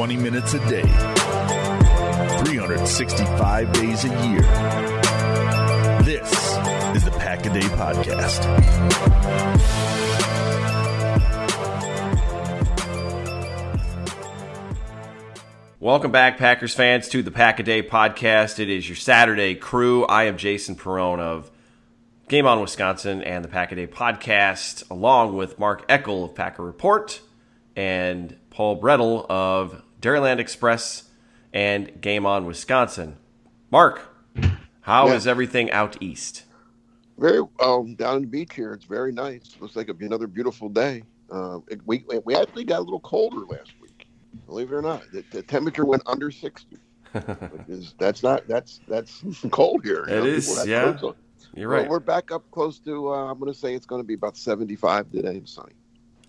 20 minutes a day, 365 days a year. This is the Pack a Day Podcast. Welcome back, Packers fans, to the Pack a Day Podcast. It is your Saturday crew. I am Jason Perone of Game On Wisconsin and the Pack a Day Podcast, along with Mark Eckel of Packer Report and Paul Bretl of Dairyland Express, and Game On Wisconsin. Mark, how Yeah. is everything out east? Very um, down in the beach here. It's very nice. Looks like it'll be another beautiful day. Um, it, we we actually got a little colder last week. Believe it or not, the, the temperature went under sixty. is, that's not that's that's cold here. It is, People have yeah. You're Well, right. we're back up close to. Uh, I'm going to say it's going to be about seventy-five today and sunny.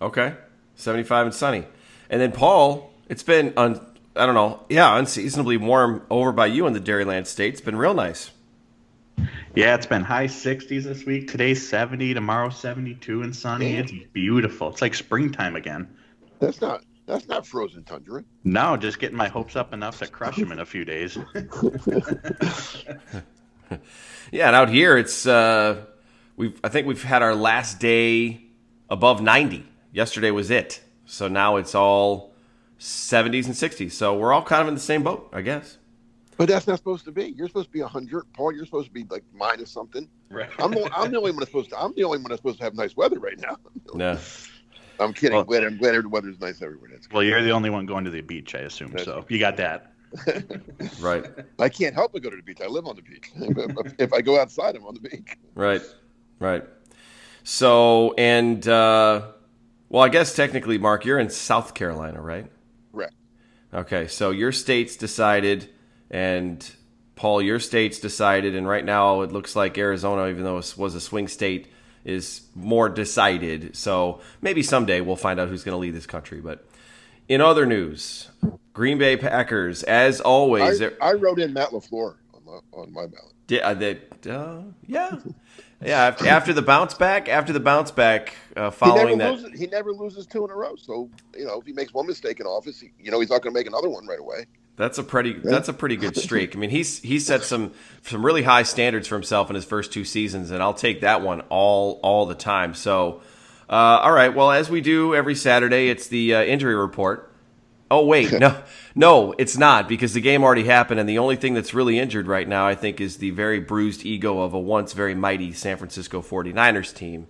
Okay, seventy-five and sunny. And then Paul, it's been un, I don't know, yeah, unseasonably warm over by you in the Dairyland state. It's been real nice. Yeah, it's been high 60s this week. Today's 70, tomorrow 72 and sunny. Damn. It's beautiful. It's like springtime again. That's not that's not frozen tundra. No, just getting my hopes up enough to crush them in a few days. Yeah, and out here it's uh, we've I think we've had our last day above ninety. Yesterday was it. So now it's all seventies and sixties. So we're all kind of in the same boat, I guess. But that's not supposed to be. You're supposed to be hundred, Paul. You're supposed to be like minus something. right. I'm the, I'm the only one that's supposed to. I'm the only one that's supposed to have nice weather right now. Yeah. I'm kidding. Well- glad, I'm glad the weather's nice everywhere. That's Well, you're the only one going to the beach, I assume. So you got that. Right. I can't help but go to the beach. I live on the beach. if I go outside, I'm on the beach. Right. Right. So and uh, well, I guess technically, Mark, you're in South Carolina, right? Okay, so your state's decided, and Paul, your state's decided, and right now it looks like Arizona, even though it was a swing state, is more decided. So maybe someday we'll find out who's going to lead this country. But in other news, Green Bay Packers, as always, I, I wrote in Matt Lafleur on my on my ballot. yeah, uh, they, uh, yeah, yeah. After, after the bounce back, after the bounce back, uh, following never that, loses. He never loses two in a row. So you know, if he makes one mistake in office, he, you know he's not going to make another one right away. That's a pretty that's a pretty good streak. I mean, he's he's set some some really high standards for himself in his first two seasons, and I'll take that one all all the time. So, uh, all right. Well, as we do every Saturday, it's the uh, injury report. Oh wait, no, no, it's not because the game already happened, and the only thing that's really injured right now, I think, is the very bruised ego of a once very mighty San Francisco 49ers team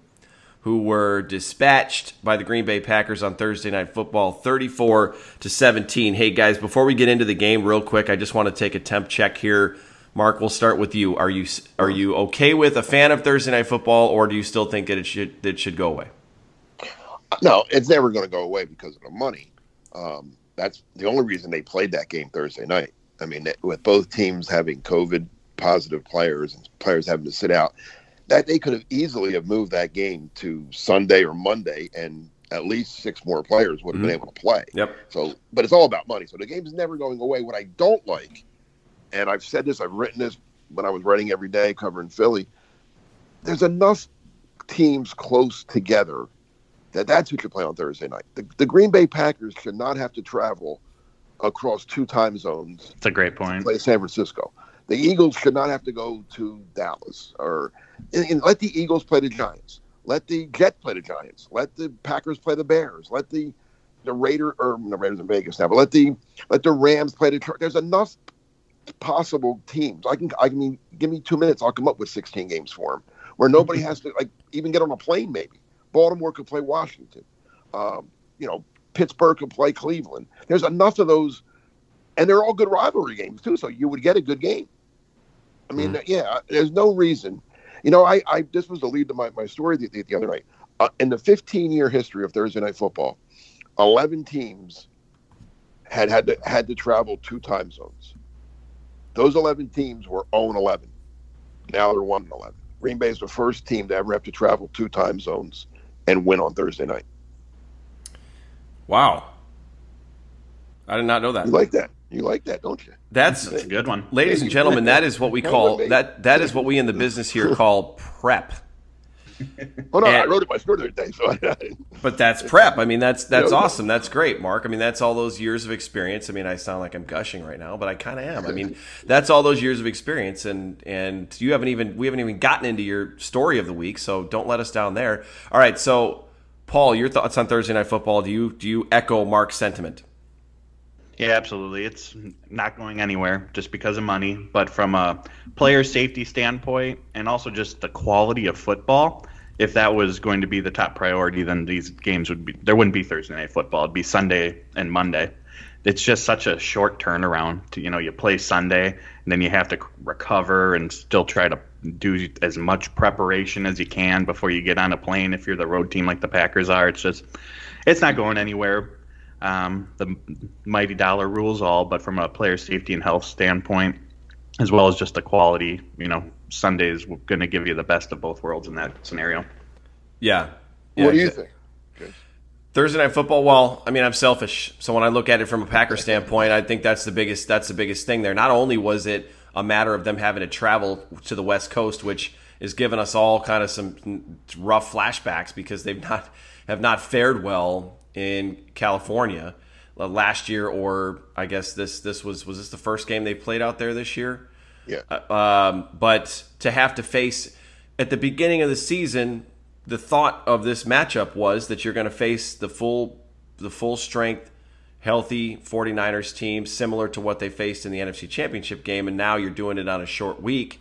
who were dispatched by the Green Bay Packers on Thursday Night Football, 34 to 17. Hey guys, before we get into the game, real quick, I just want to take a temp check here. Mark, we'll start with you. Are you are you okay with a fan of Thursday Night Football, or do you still think that it should that it should go away? No, it's never going to go away because of the money. Um, that's the only reason they played that game Thursday night. I mean, with both teams having COVID positive players and players having to sit out, that they could have easily have moved that game to Sunday or Monday, and at least six more players would have Mhm. been able to play. Yep. So, but it's all about money. So the game's never going away. What I don't like, and I've said this, I've written this when I was writing every day covering Philly. There's enough teams close together that that's what you play on Thursday night. The, the Green Bay Packers should not have to travel across two time zones It's a great point. play San Francisco. The Eagles should not have to go to Dallas or and, and let the Eagles play the Giants. Let the Jets play the Giants. Let the Packers play the Bears. Let the the Raider or the Raiders in Vegas now, but let the let the Rams play the. There's enough possible teams. I can I can give me two minutes. I'll come up with 16 games for them where nobody has to like even get on a plane. Maybe Baltimore could play Washington. Um, you know, Pittsburgh could play Cleveland. There's enough of those, and they're all good rivalry games too. So you would get a good game. I mean, yeah, there's no reason. You know, I, I this was the lead to my, my story the, the, the other night. uh, in the 15 year history of Thursday Night Football, 11 teams had had to, had to travel two time zones. Those 11 teams were 0 11. Now they're 1 11. Green Bay is the first team to ever have to travel two time zones and win on Thursday night. Wow. I did not know that. You like that? You like that, don't you? That's, That's a good one. ladies and gentlemen, that is what we call that that is what we in the business here call prep. Oh no, I wrote it my story the other day, so I, But that's prep. I mean, that's that's Yeah. awesome. That's great, Mark. I mean, that's all those years of experience. I mean, I sound like I'm gushing right now, but I kind of am. I mean, that's all those years of experience, and and you haven't even we haven't even gotten into your story of the week, so don't let us down there. All right, so Paul, your thoughts on Thursday Night Football? Do you do you echo Mark's sentiment? Yeah, absolutely. It's not going anywhere just because of money, but from a player safety standpoint and also just the quality of football, if that was going to be the top priority, then these games would be there wouldn't be Thursday night football. It'd be Sunday and Monday. It's just such a short turnaround. To, you know, you play Sunday and then you have to recover and still try to do as much preparation as you can before you get on a plane. If you're the road team like the Packers are, it's just it's not going anywhere. Um, the mighty dollar rules all, but from a player safety and health standpoint, as well as just the quality, you know, Sunday is going to give you the best of both worlds in that scenario. Yeah. Yeah, what do you exa- think? Thursday night football. Well, I mean, I'm selfish, so when I look at it from a Packer standpoint, I think that's the biggest that's the biggest thing there. Not only was it a matter of them having to travel to the West Coast, which is giving us all kind of some rough flashbacks because they've not have not fared well in California uh, last year, or I guess this this was was this the first game they played out there this year. Yeah. Um, but to have to face at the beginning of the season, the thought of this matchup was that you're going to face the full the full strength healthy 49ers team similar to what they faced in the NFC Championship game and now you're doing it on a short week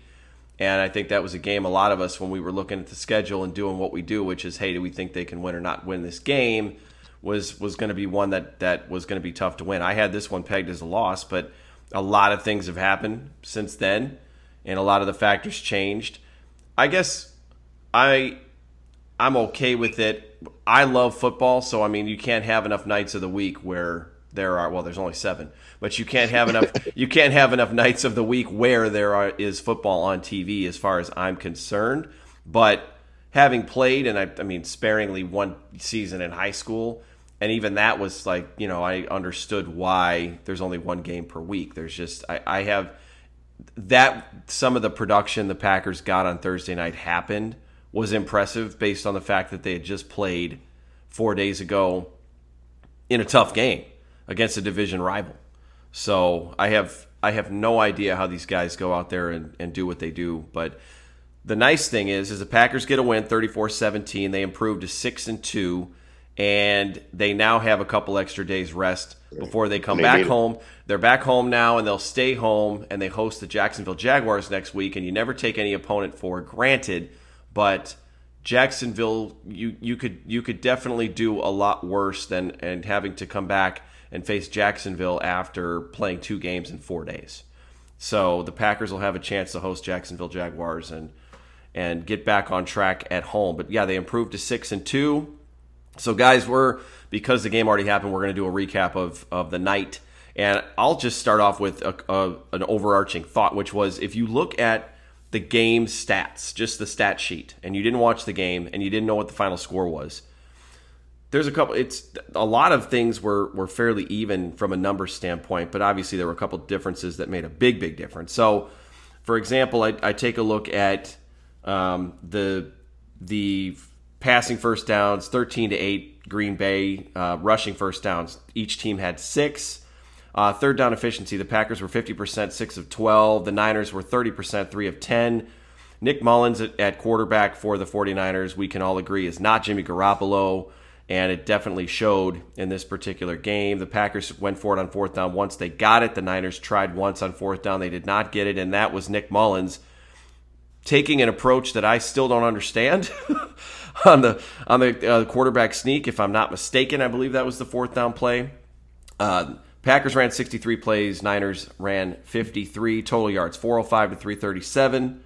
and I think that was a game a lot of us when we were looking at the schedule and doing what we do which is hey do we think they can win or not win this game was was going to be one that that was going to be tough to win. I had this one pegged as a loss, but a lot of things have happened since then and a lot of the factors changed. I guess I I'm okay with it. I love football, so I mean, you can't have enough nights of the week where there are well, there's only seven, but you can't have enough. you can't have enough nights of the week where there are, is football on TV, as far as I'm concerned. But having played, and I, I mean, sparingly one season in high school, and even that was like, you know, I understood why there's only one game per week. There's just I, I have that some of the production the Packers got on Thursday night happened was impressive based on the fact that they had just played four days ago in a tough game against a division rival. So I have I have no idea how these guys go out there and, and do what they do. But the nice thing is is the Packers get a win 34-17. They improve to six and two. And they now have a couple extra days rest before they come They back home. They're back home now and they'll stay home and they host the Jacksonville Jaguars next week. And you never take any opponent for granted, but Jacksonville, you you could you could definitely do a lot worse than and having to come back and face Jacksonville after playing two games in four days. So the Packers will have a chance to host Jacksonville Jaguars and and get back on track at home. But yeah, they improved to six and two. So guys, we're because the game already happened, we're going to do a recap of of the night, and I'll just start off with a, a, an overarching thought, which was if you look at the game stats, just the stat sheet, and you didn't watch the game and you didn't know what the final score was. There's a couple. It's a lot of things were were fairly even from a number standpoint, but obviously there were a couple differences that made a big, big difference. So, for example, I, I take a look at um, the the passing first downs, thirteen to eight. Green Bay uh, rushing first downs. Each team had six. Uh, third down efficiency, the Packers were 50%, 6 of 12. The Niners were 30%, 3 of 10. Nick Mullens at, at quarterback for the 49ers, we can all agree, is not Jimmy Garoppolo, and it definitely showed in this particular game. The Packers went for it on fourth down once they got it. The Niners tried once on fourth down, they did not get it, and that was Nick Mullens taking an approach that I still don't understand on the on the uh, quarterback sneak. If I'm not mistaken, I believe that was the fourth down play. Uh, Packers ran 63 plays. Niners ran 53 total yards, 405 to 337.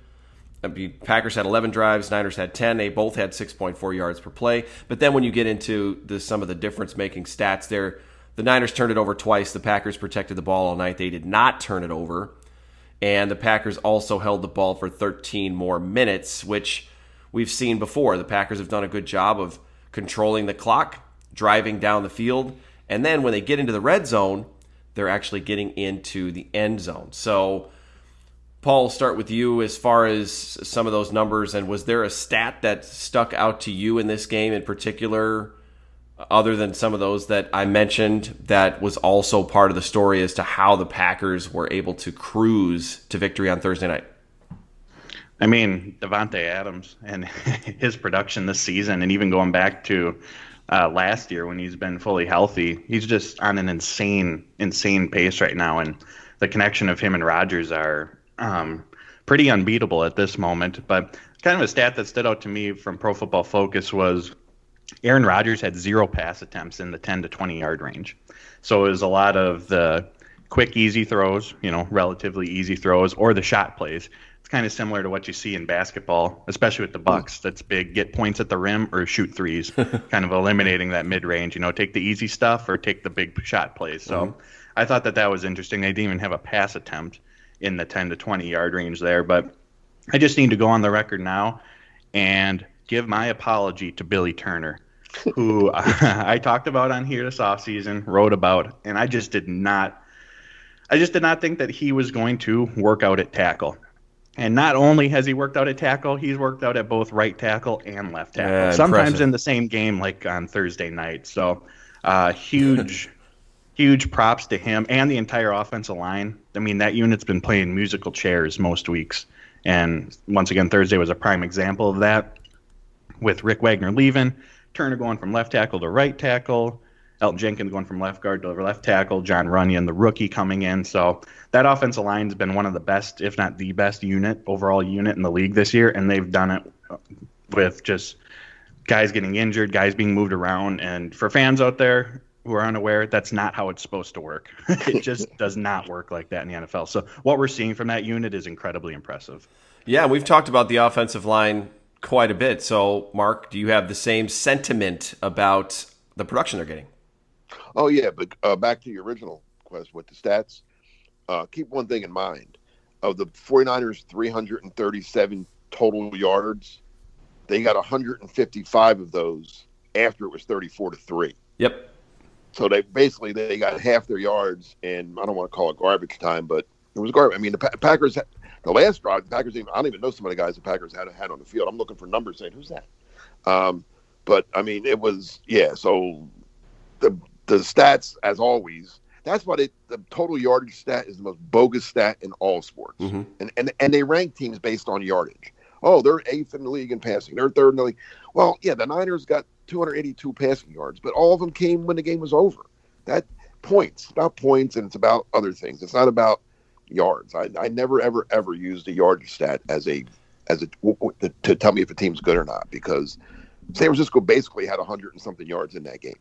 I mean, Packers had 11 drives, Niners had 10. They both had 6.4 yards per play. But then when you get into the, some of the difference making stats there, the Niners turned it over twice. The Packers protected the ball all night. They did not turn it over. And the Packers also held the ball for 13 more minutes, which we've seen before. The Packers have done a good job of controlling the clock, driving down the field. And then when they get into the red zone, they're actually getting into the end zone. So, Paul, will start with you as far as some of those numbers. And was there a stat that stuck out to you in this game in particular, other than some of those that I mentioned, that was also part of the story as to how the Packers were able to cruise to victory on Thursday night? I mean, Davante Adams and his production this season, and even going back to uh, last year when he's been fully healthy, he's just on an insane, insane pace right now. And the connection of him and Rodgers are um, pretty unbeatable at this moment. But kind of a stat that stood out to me from Pro Football Focus was Aaron Rodgers had zero pass attempts in the 10 to 20 yard range. So it was a lot of the quick, easy throws, you know, relatively easy throws, or the shot plays kind of similar to what you see in basketball, especially with the Bucks. That's big. Get points at the rim or shoot threes, kind of eliminating that mid range. You know, take the easy stuff or take the big shot plays. So mm-hmm. I thought that that was interesting. They didn't even have a pass attempt in the 10 to 20 yard range there. But I just need to go on the record now and give my apology to Billy Turner, who I talked about on here this offseason, wrote about, and I just did not. I just did not think that he was going to work out at tackle. And not only has he worked out at tackle, he's worked out at both right tackle and left tackle. Yeah, Sometimes impressive. in the same game, like on Thursday night. So, uh, huge, huge props to him and the entire offensive line. I mean, that unit's been playing musical chairs most weeks. And once again, Thursday was a prime example of that. With Rick Wagner leaving, Turner going from left tackle to right tackle, Elgton Jenkins going from left guard to left tackle, Jon Runyan, the rookie, coming in. So that offensive line has been one of the best, if not the best unit, overall unit in the league this year, and they've done it with just guys getting injured, guys being moved around. And for fans out there who are unaware, that's not how it's supposed to work. it just does not work like that in the NFL. So what we're seeing from that unit is incredibly impressive. Yeah, we've talked about the offensive line quite a bit. So, Mark, do you have the same sentiment about the production they're getting? Oh yeah, but uh, back to your original question with the stats. Uh, keep one thing in mind: of the 49ers' 337 total yards, they got 155 of those after it was 34 to three. Yep. So they basically they got half their yards, and I don't want to call it garbage time, but it was garbage. I mean, the Packers, the last drive, the Packers even I don't even know some of the guys the Packers had had on the field. I'm looking for numbers saying who's that. Um, but I mean, it was yeah. So the the stats, as always, that's why they, the total yardage stat is the most bogus stat in all sports. Mm-hmm. And, and and they rank teams based on yardage. Oh, they're eighth in the league in passing. They're third in the league. Well, yeah, the Niners got 282 passing yards, but all of them came when the game was over. That points, about points, and it's about other things. It's not about yards. I, I never, ever, ever used a yardage stat as a as a to, to tell me if a team's good or not because San Francisco basically had 100 and something yards in that game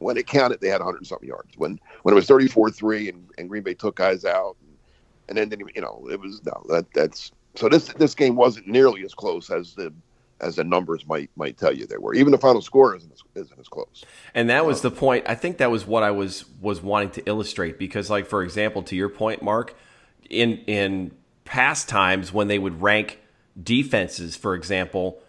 when it counted, they had 100 something yards. When when it was 34 three and, and Green Bay took guys out, and, and then you know it was no that that's so this this game wasn't nearly as close as the as the numbers might might tell you they were. Even the final score isn't as, isn't as close. And that was um, the point. I think that was what I was was wanting to illustrate because, like for example, to your point, Mark, in in past times when they would rank defenses, for example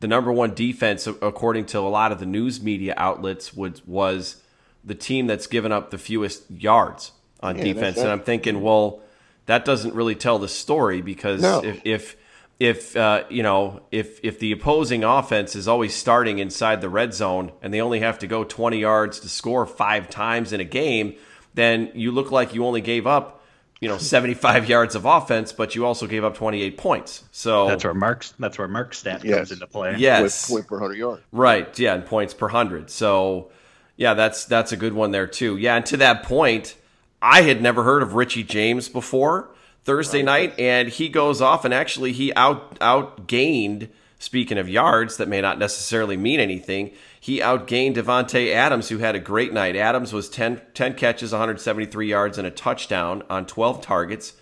the number one defense, according to a lot of the news media outlets, would, was the team that's given up the fewest yards on yeah, defense. And I'm thinking, well, that doesn't really tell the story because no. if if if uh, you know if if the opposing offense is always starting inside the red zone and they only have to go 20 yards to score five times in a game, then you look like you only gave up you know 75 yards of offense, but you also gave up 28 points. So that's where Mark's that's where Mark's stat yes. comes into play. Yes, With point per hundred yards. Right. Yeah, and points per hundred. So yeah, that's that's a good one there too. Yeah, and to that point, I had never heard of Richie James before Thursday right. night, and he goes off and actually he out outgained. Speaking of yards, that may not necessarily mean anything he outgained Davante Adams, who had a great night. Adams was 10, 10 catches, 173 yards, and a touchdown on 12 targets.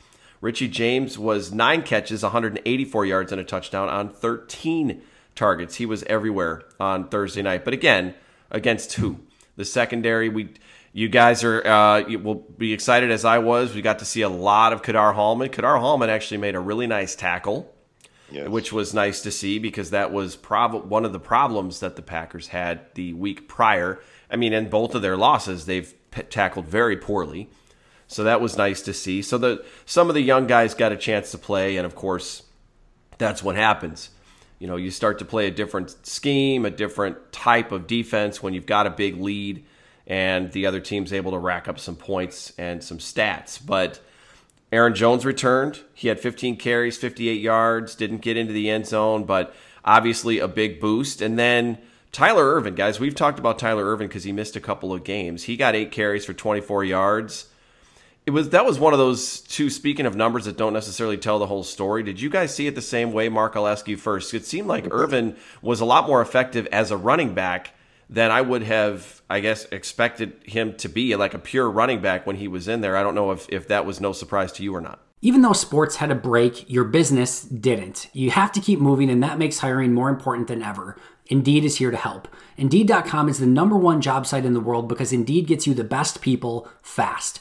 Richie James was nine catches, 184 yards, and a touchdown on 13 targets. He was everywhere on Thursday night. But again, against who? The secondary. We, you guys are, uh, you will be excited as I was. We got to see a lot of Ka'dar Hollman. Ka'dar Hollman actually made a really nice tackle. Yes. Which was nice to see because that was prob- one of the problems that the Packers had the week prior. I mean, in both of their losses, they've p- tackled very poorly. So that was nice to see. So the some of the young guys got a chance to play, and of course, that's what happens. You know, you start to play a different scheme, a different type of defense when you've got a big lead, and the other team's able to rack up some points and some stats. But Aaron Jones returned. He had 15 carries, 58 yards, didn't get into the end zone, but obviously a big boost. And then Tyler Ervin, guys, we've talked about Tyler Ervin because he missed a couple of games. He got eight carries for 24 yards it was that was one of those two. Speaking of numbers that don't necessarily tell the whole story, did you guys see it the same way? Mark, I'll ask you first. It seemed like Ervin was a lot more effective as a running back than I would have, I guess, expected him to be, like a pure running back when he was in there. I don't know if, if that was no surprise to you or not. Even though sports had a break, your business didn't. You have to keep moving, and that makes hiring more important than ever. Indeed is here to help. Indeed.com is the number one job site in the world because Indeed gets you the best people fast.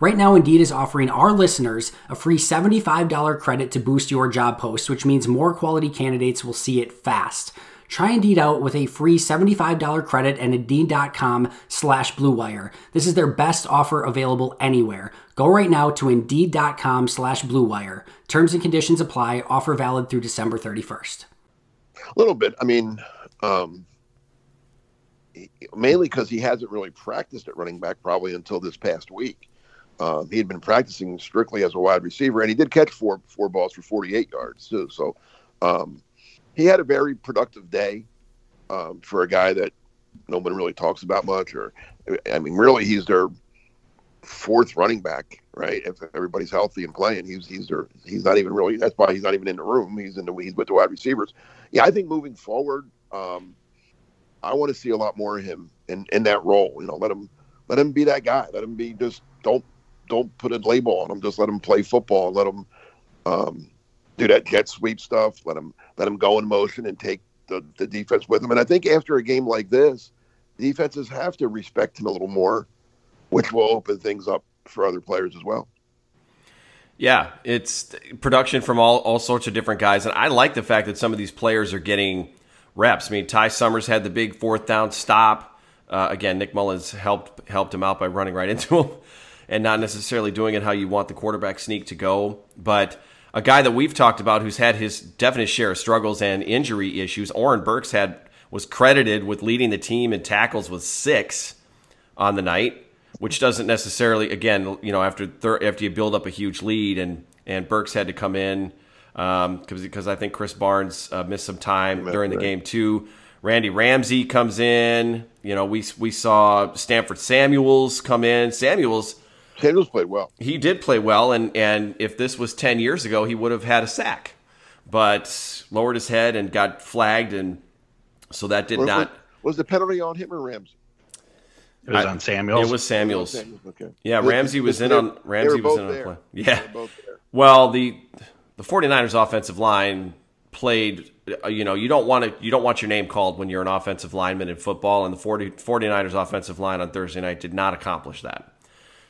Right now, Indeed is offering our listeners a free $75 credit to boost your job post, which means more quality candidates will see it fast. Try Indeed out with a free $75 credit at Indeed.com slash BlueWire. This is their best offer available anywhere. Go right now to Indeed.com slash BlueWire. Terms and conditions apply. Offer valid through December 31st. A little bit. I mean, um, mainly because he hasn't really practiced at running back probably until this past week. Uh, he had been practicing strictly as a wide receiver, and he did catch four four balls for 48 yards too. So um, he had a very productive day um, for a guy that no one really talks about much. Or I mean, really, he's their fourth running back, right? If everybody's healthy and playing, he's he's their he's not even really. That's why he's not even in the room. He's in the he's with the wide receivers. Yeah, I think moving forward, um, I want to see a lot more of him in in that role. You know, let him let him be that guy. Let him be just don't don't put a label on them. Just let them play football. Let them um, do that jet sweep stuff. Let them let them go in motion and take the, the defense with them. And I think after a game like this, defenses have to respect him a little more, which will open things up for other players as well. Yeah, it's production from all, all sorts of different guys. And I like the fact that some of these players are getting reps. I mean, Ty Summers had the big fourth down stop. Uh, again, Nick Mullens helped helped him out by running right into him and not necessarily doing it how you want the quarterback sneak to go. But a guy that we've talked about who's had his definite share of struggles and injury issues, Oren Burks had was credited with leading the team in tackles with six on the night, which doesn't necessarily again, you know, after thir- after you build up a huge lead and and Burks had to come in because um, because I think Krys Barnes uh, missed some time during the game too. Randy Ramsey comes in. You know, we we saw Stanford Samuels come in. Samuels Samuels played well. He did play well, and and if this was ten years ago, he would have had a sack, but lowered his head and got flagged, and so that did not. Was the penalty on him or Ramsey? It was I, on Samuels. It was Samuels. Samuels okay. Yeah, Ramsey was in on Ramsey was in on play. Yeah. Well, the the 49ers offensive line played uh, you know, you don't want to you don't want your name called when you're an offensive lineman in football and the 40, 49ers offensive line on Thursday night did not accomplish that.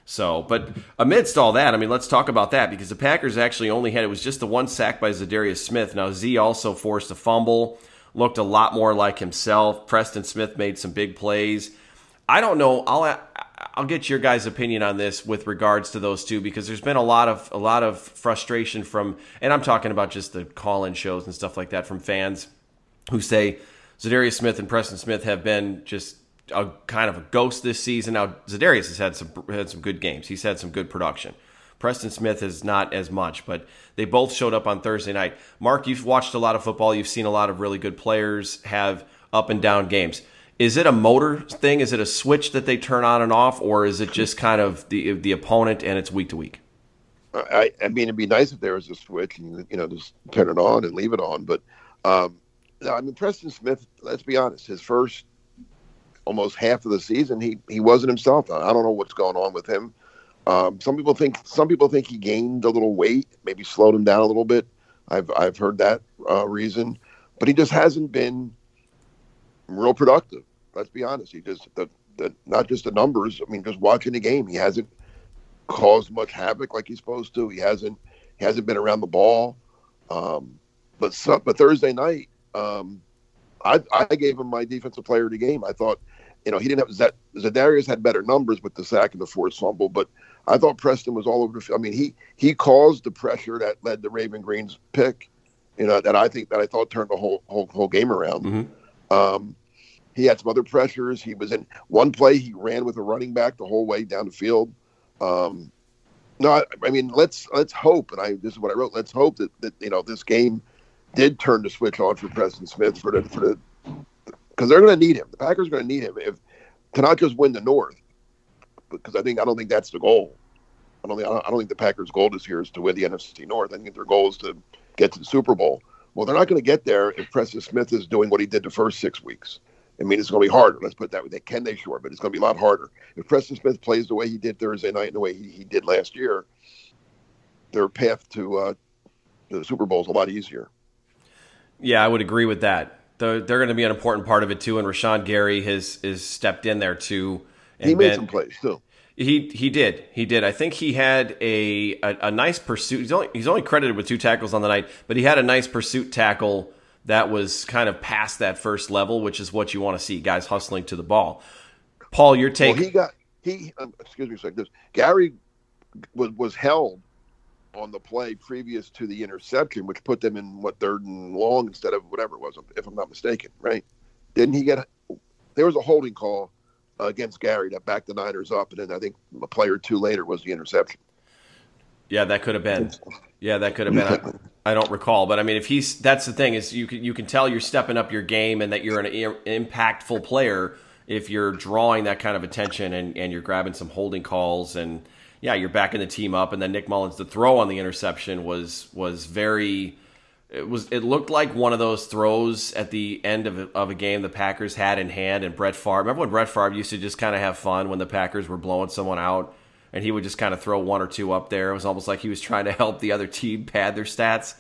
So, but amidst all that, I mean, let's talk about that because the Packers actually only had it was just the one sack by Za'Darius Smith. Now Z also forced a fumble, looked a lot more like himself. Preston Smith made some big plays. I don't know. I'll I'll get your guys' opinion on this with regards to those two because there's been a lot of a lot of frustration from, and I'm talking about just the call-in shows and stuff like that from fans who say Za'Darius Smith and Preston Smith have been just a kind of a ghost this season. Now Za'Darius has had some had some good games. He's had some good production, Preston Smith is not as much, but they both showed up on Thursday night. Mark, you've watched a lot of football. You've seen a lot of really good players have up and down games. Is it a motor thing? Is it a switch that they turn on and off, or is it just kind of the the opponent and it's week to week? I, I mean, it'd be nice if there was a switch and you know just turn it on and leave it on. But um, I mean, Preston Smith. Let's be honest. His first almost half of the season, he he wasn't himself. I don't know what's going on with him. Um, some people think some people think he gained a little weight, maybe slowed him down a little bit. I've I've heard that uh, reason, but he just hasn't been real productive. Let's be honest. He just the, the not just the numbers. I mean, just watching the game, he hasn't caused much havoc like he's supposed to. He hasn't he hasn't been around the ball. Um, but but Thursday night, um, I I gave him my defensive player of the game. I thought, you know, he didn't have that. Za'Darius had better numbers with the sack and the forced fumble, but I thought Preston was all over the field. I mean, he he caused the pressure that led to Raven Greene's pick. You know, that I think that I thought turned the whole whole, whole game around. Mm-hmm. Um, he had some other pressures. He was in one play. He ran with a running back the whole way down the field. Um, no, I, I, mean let's let's hope, and I this is what I wrote. Let's hope that, that you know this game did turn the switch on for Preston Smith for the for the because they're going to need him. The Packers are going to need him if to not just win the North, because I think I don't think that's the goal. I don't think I don't think the Packers' goal this year is to win the NFC North. I think their goal is to get to the Super Bowl. Well, they're not going to get there if Preston Smith is doing what he did the first six weeks. I mean, it's going to be harder. Let's put that way. They can they sure, but it's going to be a lot harder. If Preston Smith plays the way he did Thursday night and the way he, he did last year, their path to uh, the Super Bowl is a lot easier. Yeah, I would agree with that. They're, they're going to be an important part of it too, and Rashan Gary has is stepped in there too. he made been, some plays too. He he did he did. I think he had a a, a nice pursuit. He's only he's only credited with two tackles on the night, but he had a nice pursuit tackle that was kind of past that first level, which is what you want to see guys hustling to the ball. Paul, your take? Well, he got he. Um, excuse me, like this. Gary was was held on the play previous to the interception, which put them in what third and long instead of whatever it was, if I'm not mistaken. Right? Didn't he get? There was a holding call uh, against Gary that backed the Niners up, and then I think a play or two later was the interception. Yeah, that could have been. Yeah, that could have been. I, I, don't recall, but I mean, if he's that's the thing is you can you can tell you're stepping up your game and that you're an impactful player if you're drawing that kind of attention and, and you're grabbing some holding calls and yeah, you're backing the team up. And then Nick Mullens, the throw on the interception was was very. It was. It looked like one of those throws at the end of a, of a game the Packers had in hand. And Brett Favre. Remember when Brett Favre used to just kind of have fun when the Packers were blowing someone out and he would just kind of throw one or two up there. It was almost like he was trying to help the other team pad their stats.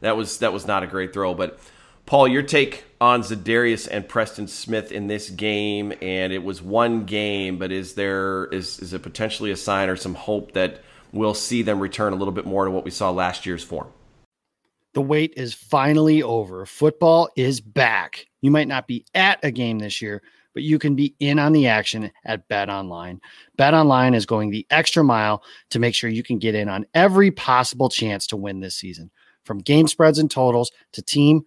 That was that was not a great throw, but Paul, your take on Za'Darius and Preston Smith in this game, and it was one game, but is there is is it potentially a sign or some hope that we'll see them return a little bit more to what we saw last year's form? The wait is finally over. Football is back. You might not be at a game this year, but you can be in on the action at Bet Online. Bet Online is going the extra mile to make sure you can get in on every possible chance to win this season. From game spreads and totals to team,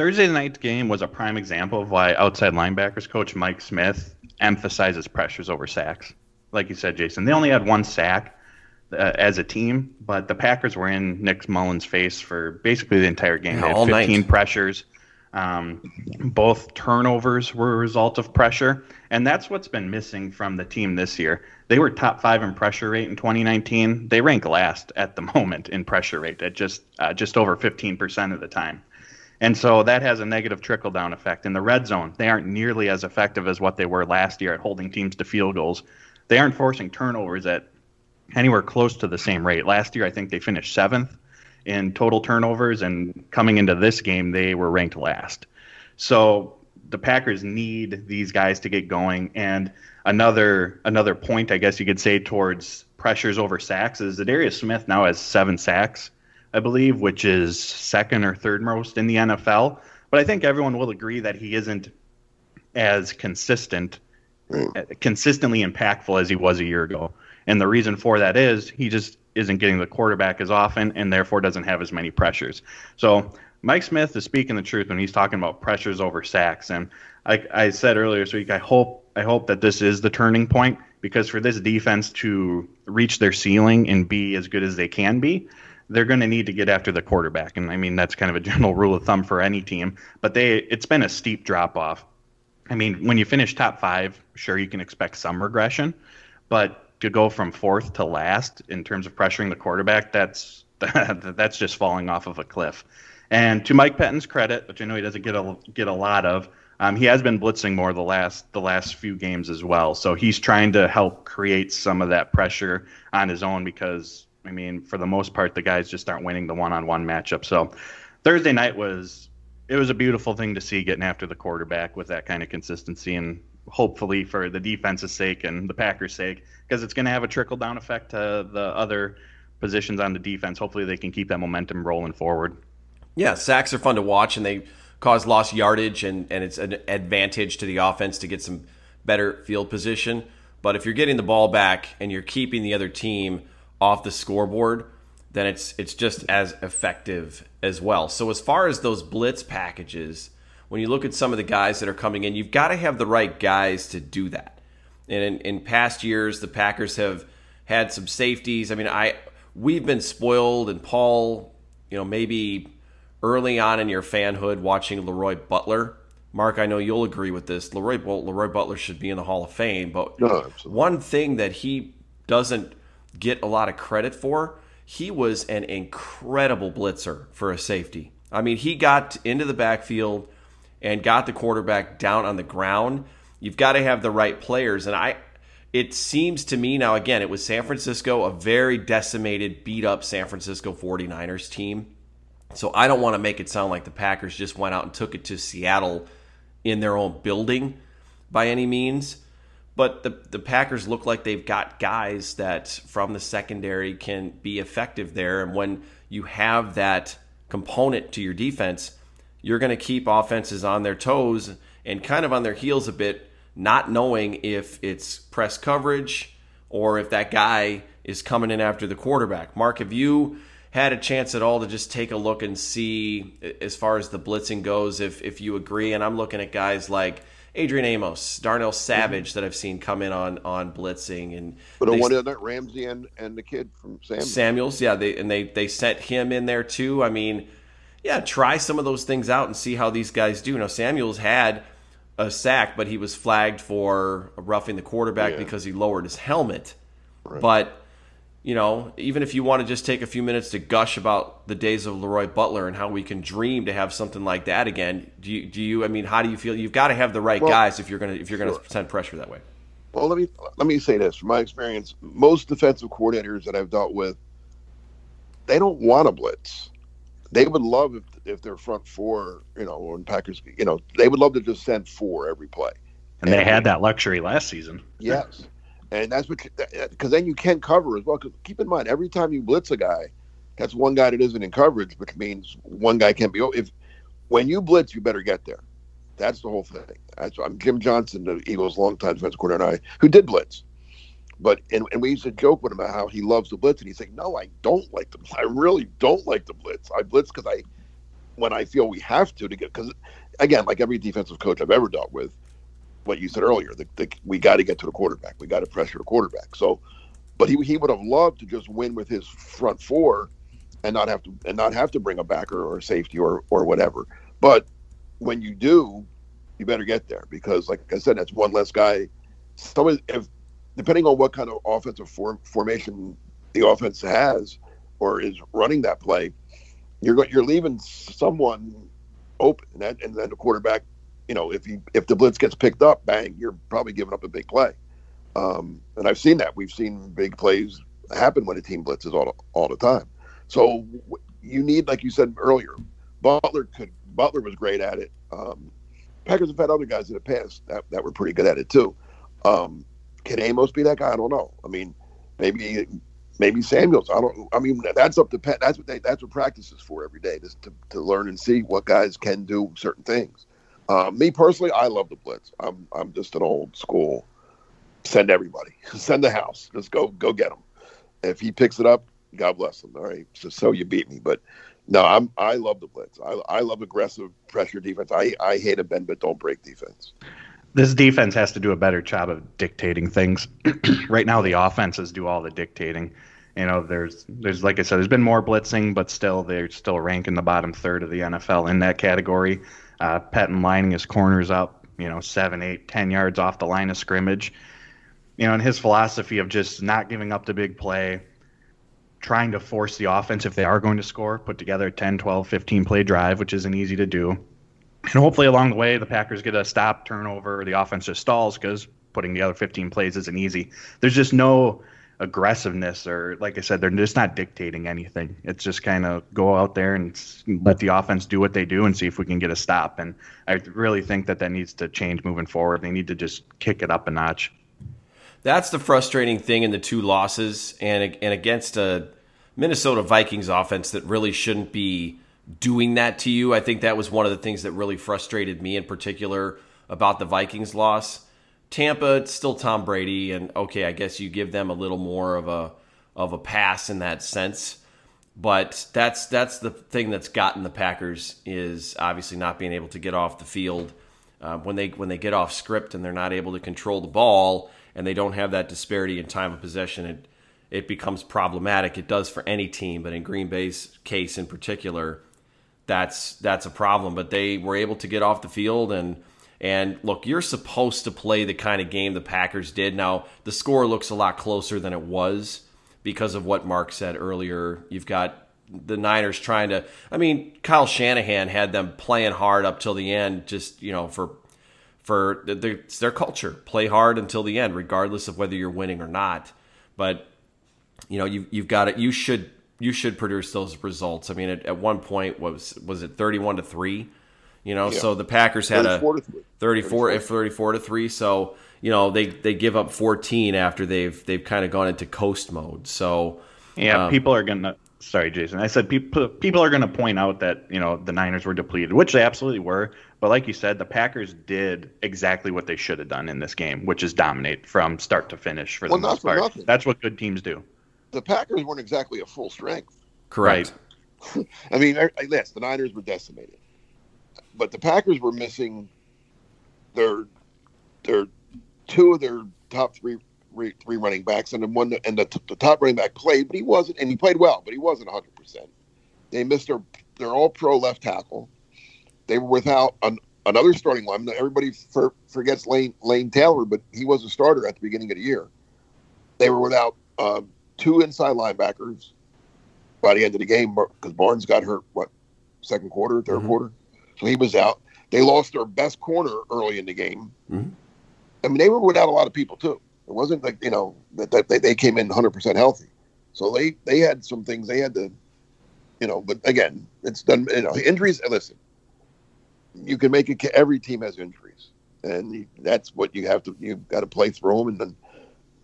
Thursday night's game was a prime example of why outside linebackers coach Mike Smith emphasizes pressures over sacks. Like you said, Jason, they only had one sack uh, as a team, but the Packers were in Nick Mullens' face for basically the entire game. Yeah, they had 15 night. pressures. Um, both turnovers were a result of pressure, and that's what's been missing from the team this year. They were top five in pressure rate in 2019. They rank last at the moment in pressure rate at just uh, just over 15% of the time. And so that has a negative trickle down effect. In the red zone, they aren't nearly as effective as what they were last year at holding teams to field goals. They aren't forcing turnovers at anywhere close to the same rate. Last year, I think they finished seventh in total turnovers, and coming into this game, they were ranked last. So the Packers need these guys to get going. And another another point, I guess you could say, towards pressures over sacks is Za'Darius Smith now has seven sacks, I believe, which is second or third most in the NFL. But I think everyone will agree that he isn't as consistent, hmm. eh, consistently impactful as he was a year ago. And the reason for that is he just isn't getting the quarterback as often and therefore doesn't have as many pressures. So Mike Smith is speaking the truth when he's talking about pressures over sacks. And like I said earlier this week, I hope I hope that this is the turning point because for this defense to reach their ceiling and be as good as they can be, they're going to need to get after the quarterback. And I mean that's kind of a general rule of thumb for any team, but they it's been a steep drop off. I mean, when you finish top 5, sure you can expect some regression, but to go from fourth to last in terms of pressuring the quarterback, that's that's just falling off of a cliff. And to Mike Pettine's credit, which I know he doesn't get a get a lot of, um, he has been blitzing more the last the last few games as well. So he's trying to help create some of that pressure on his own because I mean, for the most part, the guys just aren't winning the one-on-one matchup. So Thursday night was it was a beautiful thing to see getting after the quarterback with that kind of consistency and hopefully for the defense's sake and the Packers' sake because it's going to have a trickle down effect to the other positions on the defense. Hopefully they can keep that momentum rolling forward. Yeah, sacks are fun to watch, and they cause lost yardage, and, and it's an advantage to the offense to get some better field position. But if you're getting the ball back and you're keeping the other team off the scoreboard, then it's it's just as effective as well. So as far as those blitz packages, when you look at some of the guys that are coming in, you've got to have the right guys to do that. And in, in past years, the Packers have had some safeties. I mean, I we've been spoiled, and Paul, you know, maybe early on in your fanhood watching Leroy Butler. Mark, I know you'll agree with this. Leroy, well, Leroy Butler should be in the Hall of Fame, but oh, No, one thing that he doesn't get a lot of credit for, he was an incredible blitzer for a safety. I mean, he got into the backfield and got the quarterback down on the ground. You've got to have the right players, and I. It seems to me now again, it was San Francisco, a very decimated, beat up San Francisco 49ers team. So I don't want to make it sound like the Packers just went out and took it to Seattle in their own building by any means. But the the Packers look like they've got guys that from the secondary can be effective there. And when you have that component to your defense, you're going to keep offenses on their toes and kind of on their heels a bit, not knowing if it's press coverage or if that guy is coming in after the quarterback. Mark, have you had a chance at all to just take a look and see as far as the blitzing goes if if you agree and I'm looking at guys like Adrian Amos, Darnell mm-hmm. Savage that I've seen come in on on blitzing and But they- one Ramsey and, and the kid from Sam. Samuels, yeah, they and they they sent him in there too. I mean, yeah, try some of those things out and see how these guys do. Now Samuels had a sack, but he was flagged for roughing the quarterback Yeah. because he lowered his helmet. But you know, even if you want to just take a few minutes to gush about the days of Leroy Butler and how we can dream to have something like that again, do you? Do you? I mean, how do you feel? You've got to have the right Well, guys if you're gonna if you're sure. gonna send pressure that way. Well, let me let me say this from my experience. Most defensive coordinators that I've dealt with, they don't want to blitz. They would love if if their front four, you know, when Packers, you know, they would love to just send four every play. And they had that luxury last season. Yes, and that's what because then you can cover as well. Because keep in mind, every time you blitz a guy, that's one guy that isn't in coverage, which means one guy can't be. If when you blitz, you better get there. That's the whole thing. That's I'm Jim Johnson, the Eagles' longtime defense coordinator, and I, who did blitz. But and, and we used to joke with him about how he loves the blitz, and he's like, "No, I don't like the. I really don't like the blitz. I blitz because I, when I feel we have to to get because, again, like every defensive coach I've ever dealt with, what you said earlier, the, the, we got to get to the quarterback. We got to pressure the quarterback. So, but he he would have loved to just win with his front four, and not have to and not have to bring a backer or a safety or or whatever. But when you do, you better get there because, like I said, that's one less guy. Some if depending on what kind of offensive form, formation the offense has or is running that play, you're you're leaving someone open, and, that, and then the quarterback. You know, if you if the blitz gets picked up, bang, you're probably giving up a big play. Um, and I've seen that. We've seen big plays happen when a team blitzes all all the time. So you need, like you said earlier, Butler could Butler was great at it. Um, Packers have had other guys in the past that, that were pretty good at it too. Um, can Amos be that guy? I don't know. I mean, maybe maybe Samuels. I don't. I mean, that's up to Pat. That's what they. That's what practice is for every day, just to, to learn and see what guys can do certain things. Uh, me personally, I love the blitz. I'm I'm just an old school. Send everybody. Send the house. Just go go get him. If he picks it up, God bless him. All right. So so you beat me, but no, I'm I love the blitz. I I love aggressive pressure defense. I I hate a bend but don't break defense. This defense has to do a better job of dictating things. right now, the offenses do all the dictating. You know, there's there's like I said, there's been more blitzing, but still they're still ranking the bottom third of the NFL in that category. Uh, Pettine lining his corners up, you know, seven, eight, ten yards off the line of scrimmage. You know, and his philosophy of just not giving up the big play, trying to force the offense if they are going to score, put together a 10, 12, 15 play drive, which isn't easy to do. And hopefully along the way, the Packers get a stop, turnover, the offense just stalls because putting together 15 plays isn't easy. There's just no aggressiveness or like I said, they're just not dictating anything. It's just kind of go out there and let the offense do what they do and see if we can get a stop. And I really think that that needs to change moving forward. They need to just kick it up a notch. That's the frustrating thing in the two losses and and against a Minnesota Vikings offense that really shouldn't be doing that to you. I think that was one of the things that really frustrated me in particular about the Vikings loss Tampa, it's still Tom Brady, and okay, I guess you give them a little more of a of a pass in that sense. But that's that's the thing that's gotten the Packers is obviously not being able to get off the field uh, when they when they get off script and they're not able to control the ball and they don't have that disparity in time of possession. It it becomes problematic. It does for any team, but in Green Bay's case in particular, that's that's a problem. But they were able to get off the field and and look, you're supposed to play the kind of game the Packers did. Now, the score looks a lot closer than it was because of what Mark said earlier. You've got the Niners trying to, I mean, Kyle Shanahan had them playing hard up till the end, just, you know, for. For their, their culture, play hard until the end, regardless of whether you're winning or not. But you know, you, you've got it. You should you should produce those results. I mean, at, at one point was was it thirty one to three you know, yeah. so the Packers had a 34, 34 if 34 to 3. So, you know, they they give up 14 after they've they've kind of gone into coast mode. So, yeah, um, people are going to Sorry, Jason. I said people people are going to point out that, you know, the Niners were depleted, which they absolutely were. But like you said, the Packers did exactly what they should have done in this game, which is dominate from start to finish for the well, most part. Nothing. That's what good teams do. The Packers weren't exactly a full strength. Correct. Right? I mean, yes, the Niners were decimated but the Packers were missing their their two of their top three three running backs, and then one and the, the top running back played, but he wasn't, and he played well, but he wasn't 100. percent They missed their their All Pro left tackle. They were without an, another starting line. Everybody for, forgets Lane Lane Taylor, but he was a starter at the beginning of the year. They were without uh, two inside linebackers by the end of the game because Barnes got hurt. What second quarter, 3rd mm-hmm. quarter? So he was out. They lost their best corner early in the game. Mm-hmm. I mean, they were without a lot of people too. It wasn't like you know that, that they, came in 100 percent healthy. So they they had some things they had to, you know. But again, it's done. You know, injuries. Listen, you can make it. Every team has injuries, and that's what you have to. You've got to play through them, and then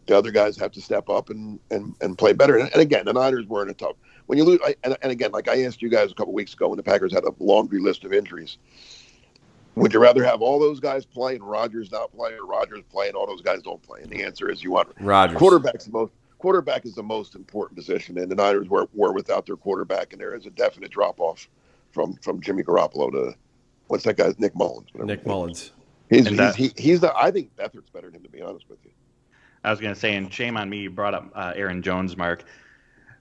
the other guys have to step up and and, and play better. And, and again, the Niners were in a tough when you lose, I, and, and, again, like I asked you guys a couple weeks ago when the Packers had a laundry list of injuries, would you rather have all those guys play and Rodgers not play, or Rodgers play and all those guys don't play? And the answer is you want Rodgers. Quarterback's the most quarterback is the most important position, and the Niners were, were without their quarterback, and there is a definite drop off from from Jimmy Garoppolo to what's that guy's Nick Mullens. Nick Mullens. He's he's, he, he's the I think Beathard's better than him to be honest with you. I was going to say, and shame on me, you brought up uh, Aaron Jones, Mark.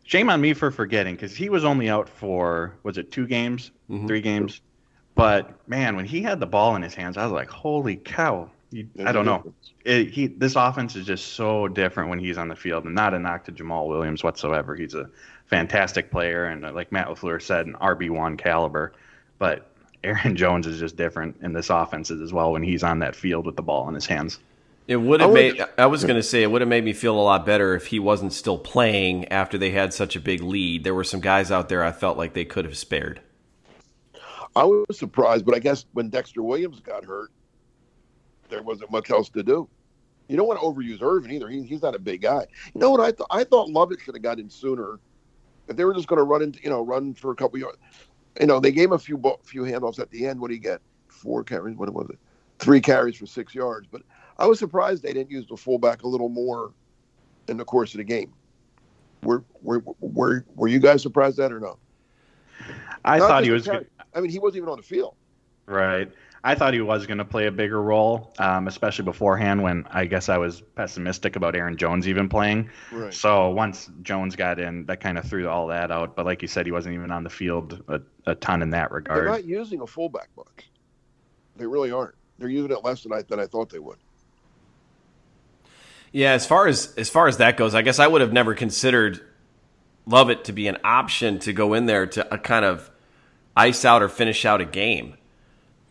Shame on me for forgetting because he was only out for was it two games, mm-hmm. three games, but man, when he had the ball in his hands, I was like, holy cow! You, I don't know. It, he this offense is just so different when he's on the field, and not a knock to Jamaal Williams whatsoever. He's a fantastic player, and uh, like Matt LaFleur said, an RB one caliber. But Aaron Jones is just different in this offense as well when he's on that field with the ball in his hands. It would have made. I was going to say it would have made me feel a lot better if he wasn't still playing after they had such a big lead. There were some guys out there I felt like they could have spared. I was surprised, but I guess when Dexter Williams got hurt, there wasn't much else to do. You don't want to overuse Ervin either. He, he's not a big guy. You know what I thought? I thought Lovett should have got in sooner. If they were just going to run into, you know, run for a couple yards, you know, they gave him a few few handoffs at the end. What did he get? Four carries. What was it? Three carries for six yards. But I was surprised they didn't use the fullback a little more in the course of the game. Were were were, were you guys surprised that or no? I Not thought he was good. I mean, he wasn't even on the field. Right. I thought he was going to play a bigger role, um, especially beforehand when I guess I was pessimistic about Aaron Jones even playing. Right. So once Jones got in, that kind of threw all that out. But like you said, he wasn't even on the field a, a ton in that regard. They're not using a fullback much. They really aren't. They're using it less than I than I thought they would. Yeah, as far as as far as that goes, I guess I would have never considered Lovett to be an option to go in there to uh, kind of ice out or finish out a game.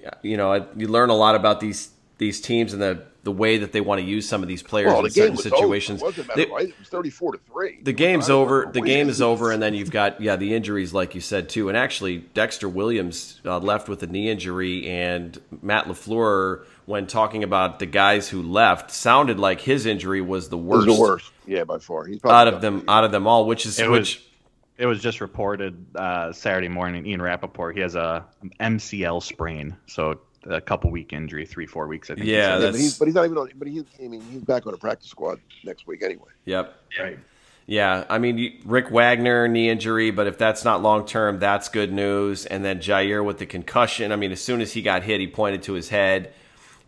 Yeah, You know, I- you learn a lot about these these teams and the the way that they want to use some of these players Well, in the game certain was situations. over. It They-? It was thirty-four to three. the game's over. The game is over, and then you've got yeah the injuries, like you said too. And actually, Dexter Williams uh, left with a knee injury, and Matt Lafleur, when talking about the guys who left, sounded like his injury was the It was worst, the worst. Yeah, by far. He's out of them out of them all. Which is It which. was it was just reported uh, Saturday morning. Ian Rapoport he has a MCL sprain, so a couple week injury, three four weeks. I think. Yeah, said. Yeah, but he's but he's not even on. But he's I mean he's back on the practice squad next week anyway. Yep. right. Yeah, I mean Rick Wagner knee injury, but if that's not long term, that's good news. And then Jaire with the concussion. I mean, as soon as he got hit, he pointed to his head,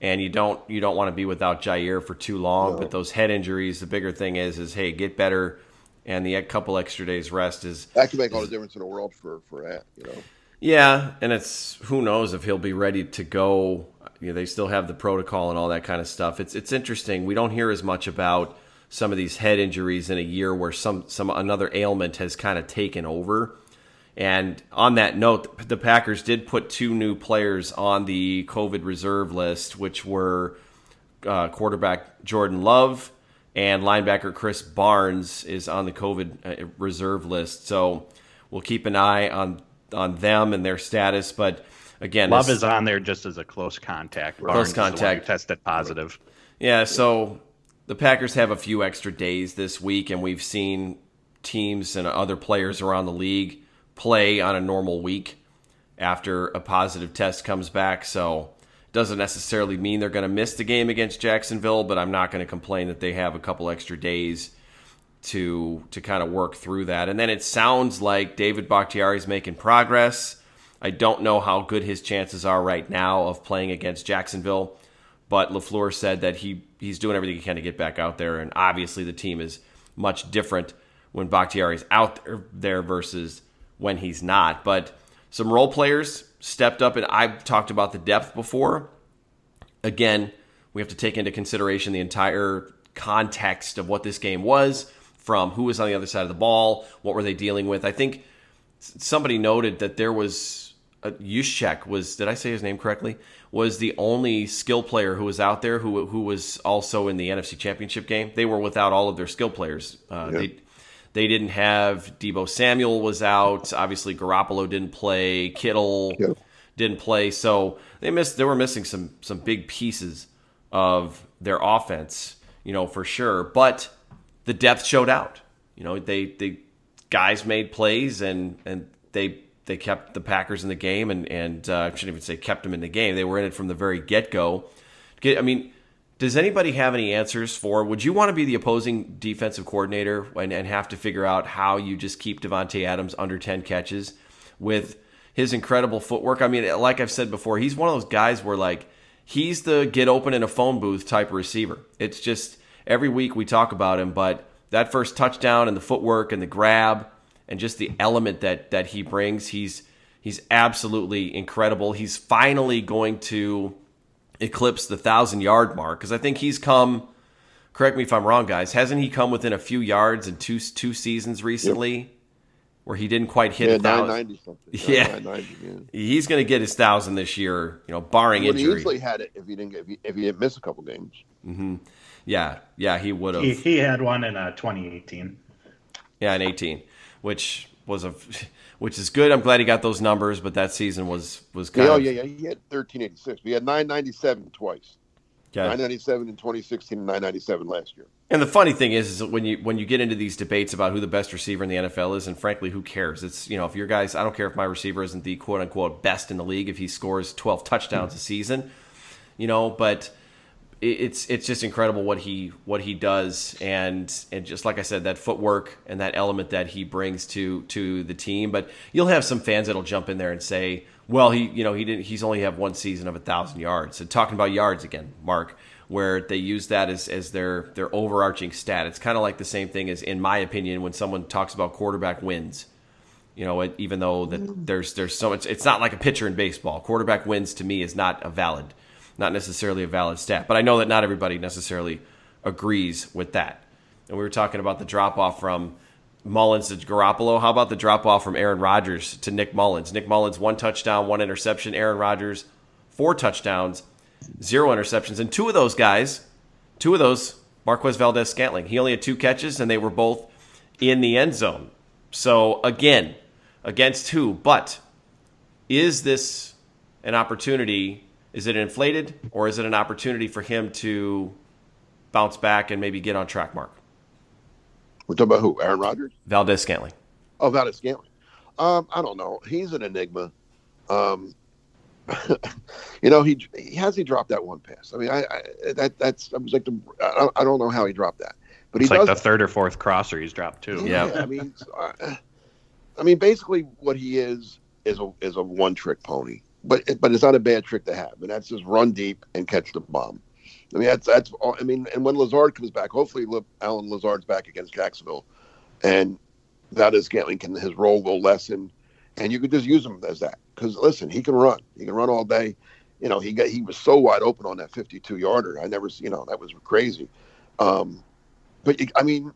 and you don't you don't want to be without Jaire for too long. No. But those head injuries, the bigger thing is is hey, get better, and the couple extra days rest is That could make all the difference in the world for for that. You know. yeah, and it's who knows if he'll be ready to go. You know, they still have the protocol and all that kind of stuff. It's it's interesting. We don't hear as much about some of these head injuries in a year where some some another ailment has kind of taken over. And on that note, the Packers did put two new players on the COVID reserve list, which were uh, quarterback Jordan Love and linebacker Krys Barnes is on the COVID uh, reserve list. So we'll keep an eye on on them and their status. But again, Love is on there just as a close contact. Close Barnes is the one who contact. tested positive. Yeah, so the Packers have a few extra days this week, and we've seen teams and other players around the league play on a normal week after a positive test comes back. So doesn't necessarily mean they're going to miss the game against Jacksonville, but I'm not going to complain that they have a couple extra days to to kind of work through that. And then it sounds like David Bakhtiari is making progress. I don't know how good his chances are right now of playing against Jacksonville, but LaFleur said that he he's doing everything he can to get back out there and obviously the team is much different when Bakhtiari's out there versus when he's not. But some role players stepped up and I've talked about the depth before again, we have to take into consideration the entire context of what this game was from who was on the other side of the ball, what were they dealing with. I think somebody noted that there was a Juszczyk was did I say his name correctly? Was the only skill player who was out there who who was also in the NFC Championship game. They were without all of their skill players. Uh, Yeah. They didn't have Deebo Samuel was out. Obviously, Garoppolo didn't play. Kittle Yeah. didn't play. So they missed. They were missing some some big pieces of their offense, you know, for sure. But the depth showed out. You know, they they guys made plays and and they they kept the Packers in the game and and uh, I shouldn't even say kept them in the game. They were in it from the very get go. I mean, does anybody have any answers for? Would you want to be the opposing defensive coordinator and, and have to figure out how you just keep Davante Adams under ten catches with his incredible footwork? I mean, like I've said before, he's one of those guys where like he's the get open in a phone booth type of receiver. It's just every week we talk about him, but that first touchdown and the footwork and the grab and just the element that that he brings, he's he's absolutely incredible. He's finally going to eclipse the thousand yard mark because I think he's come. Correct me if I'm wrong, guys. Hasn't he come within a few yards in two two seasons recently, where he didn't quite hit Yeah, a thousand? nine ninety something. Yeah. nine ninety. Yeah. He's going to get his thousand this year, you know, barring He would have injury. easily had it if he didn't get, if he, if he didn't miss a couple games. Mm-hmm. Yeah, yeah, he would have. He, he had one in uh, 2018. Yeah, in 18, which was a, which is good. I'm glad he got those numbers, but that season was was kind Yeah, oh of yeah, yeah. He had thirteen eighty six. We had nine ninety seven twice. Okay. 997 in 2016 and 997 last year. And the funny thing is, is when you when you get into these debates about who the best receiver in the NFL is, and frankly, who cares? It's you know, if your guys, I don't care if my receiver isn't the quote unquote best in the league if he scores 12 touchdowns mm-hmm. a season, you know, but it's it's just incredible what he what he does. And and just like I said that footwork and that element that he brings to to the team. But you'll have some fans that'll jump in there and say well he you know he didn't he's only have one season of a thousand yards. And talking about yards again Mark where they use that as, as their their overarching stat. It's kind of like the same thing as in my opinion when someone talks about quarterback wins. You know even though that mm. there's there's so much it's not like a pitcher in baseball. Quarterback wins to me is not a valid not necessarily a valid stat. But I know that not everybody necessarily agrees with that. And we were talking about the drop off from Mullens to Garoppolo. How about the drop off from Aaron Rodgers to Nick Mullens? Nick Mullens, one touchdown, one interception. Aaron Rodgers, four touchdowns, zero interceptions. And two of those guys, two of those, Marquez Valdes Scantling, he only had two catches and they were both in the end zone. So again, against who? But is this an opportunity is it inflated or is it an opportunity for him to bounce back and maybe get on track, Mark? We're talking about who? Aaron Rodgers? Valdes Scantling. Oh, Valdes Scantling. Um, I don't know. He's an enigma. Um, you know, he, he has he dropped that one pass. I mean, I, I that that's I was like the I, I don't know how he dropped that, but it's he like does, the third or fourth crosser he's dropped too. Yeah, I mean, uh, I mean, basically what he is is a is a one trick pony but but it's not a bad trick to have, and that's just run deep and catch the bomb. I mean, that's that's. All, I mean, and when Lazard comes back, hopefully Allen Lazard's back against Jacksonville, and that is Scantling can his role will lessen, and you could just use him as that because listen, he can run, he can run all day. You know, he got he was so wide open on that 52 yarder. I never, you know, that was crazy. Um, but I mean,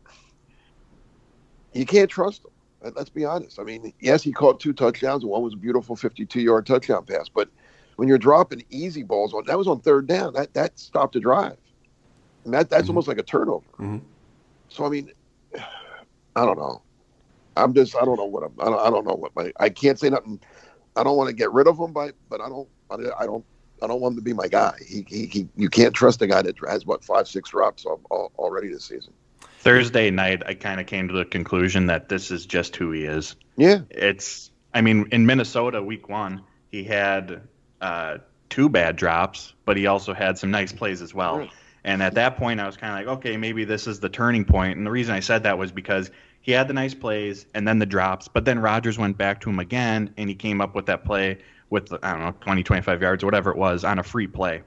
you can't trust him. Let's be honest. I mean, yes, he caught two touchdowns, and one was a beautiful 52-yard touchdown pass. But when you're dropping easy balls on, that was on third down. That that stopped the drive, and that that's mm-hmm. almost like a turnover. Mm-hmm. So I mean, I don't know. I'm just I don't know what I'm. I don't, I don't know what my. I can't say nothing. I don't want to get rid of him, but but I don't. I, I don't. I don't want him to be my guy. He, he, he you can't trust a guy that has what five six drops already this season. Thursday night, I kind of came to the conclusion that this is just who he is. Yeah. It's, I mean, in Minnesota, week one, he had uh, two bad drops, but he also had some nice plays as well. Right. And at that point, I was kind of like, okay, maybe this is the turning point. And the reason I said that was because he had the nice plays and then the drops, but then Rodgers went back to him again and he came up with that play with, I don't know, 20, 25 yards or whatever it was on a free play.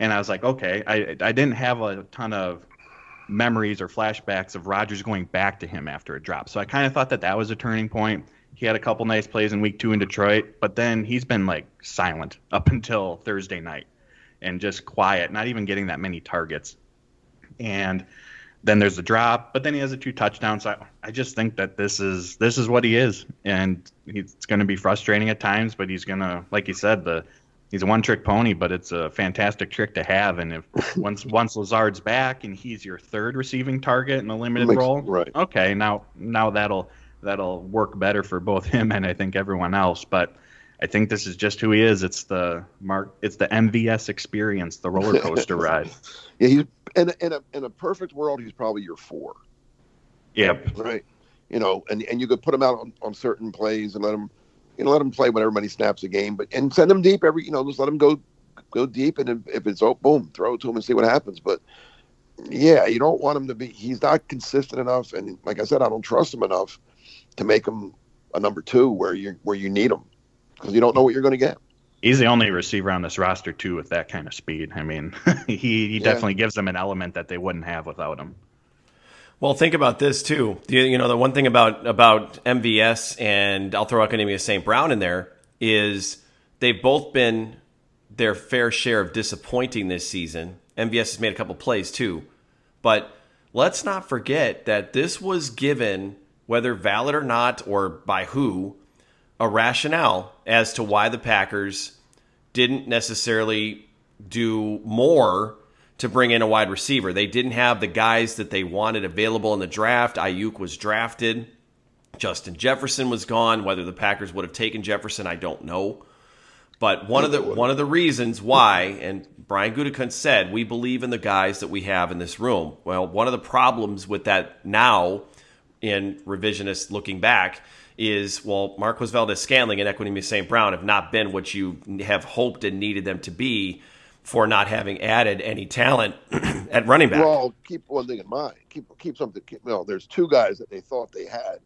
And I was like, okay, I, I didn't have a ton of memories or flashbacks of Rodgers going back to him after a drop. So I kind of thought that that was a turning point. He had a couple nice plays in week two in Detroit, but then he's been like silent up until Thursday night and just quiet, not even getting that many targets. And then there's the drop, but then he has a two touchdowns. I, I just think that this is this is what he is, and it's going to be frustrating at times. But he's going to, like you said, the he's a one trick pony, but it's a fantastic trick to have. And if once once Lazard's back and he's your third receiving target in a limited Makes, role, right? Okay, now now that'll that'll work better for both him and I think everyone else. But I think this is just who he is. It's the mark. It's the MVS experience, the roller coaster ride. Yeah, he's in a, in a in a perfect world, he's probably your four. Yep. Right. You know, and and you could put him out on, on certain plays and let him you know, let them play whenever many snaps a game, but and send them deep every, you know, just let them go go deep, and if, if it's oh boom, throw it to him and see what happens. But yeah, you don't want him to be. He's not consistent enough, and like I said, I don't trust him enough to make him a number two where you where you need him because you don't know what you're going to get. He's the only receiver on this roster too with that kind of speed. I mean, he he yeah. definitely gives them an element that they wouldn't have without him. Well, think about this too. You know, the one thing about about MVS and I'll throw Equanimeous St. Brown in there is they've both been their fair share of disappointing this season. MVS has made a couple plays too, but let's not forget that this was given, whether valid or not, or by who, a rationale as to why the Packers didn't necessarily do more to bring in a wide receiver. They didn't have the guys that they wanted available in the draft. Aiyuk was drafted. Justin Jefferson was gone. Whether the Packers would have taken Jefferson, I don't know. But one of the one of the reasons why, and Brian Gutekunst said, we believe in the guys that we have in this room. Well, one of the problems with that now, in revisionist looking back, is well, Marquez Valdes Scantling and Equanimeous St. Brown have not been what you have hoped and needed them to be for not having added any talent at running back. Well, keep one thing in mind. Keep keep something. Keep, well, there's two guys that they thought they had,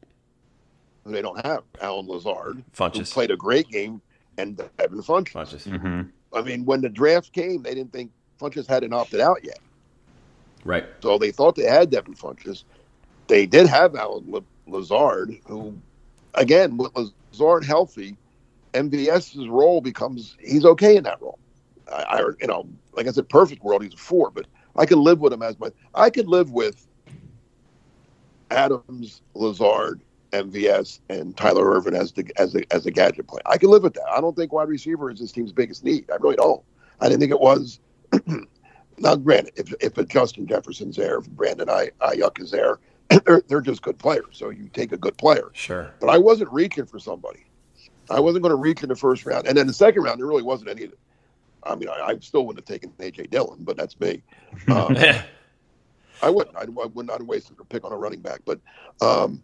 and they don't have. Allen Lazard, Funchess. who played a great game, and Evan Funchess. Funchess. Mm-hmm. I mean, when the draft came, they didn't think Funchess hadn't opted out yet, Right. so they thought they had Devin Funchess. They did have Allen La- Lazard, who, again, with Lazard healthy, MVS's role becomes he's okay in that role. I, I you know, like I said, perfect world, he's a four, but I could live with him as my. I could live with Adams, Lazard, MVS, and Tyler Ervin as the as a as a gadget play. I can live with that. I don't think wide receiver is this team's biggest need. I really don't. I didn't think it was. now, granted, if if a Justin Jefferson's there, if Brandon I Aiyuk is there, they're they're just good players. So you take a good player. Sure. But I wasn't reaching for somebody. I wasn't going to reach in the first round, and then the second round there really wasn't any. I mean, I, I still wouldn't have taken AJ Dillon, but that's me. Um, I wouldn't. I, I would not have wasted a pick on a running back. But um,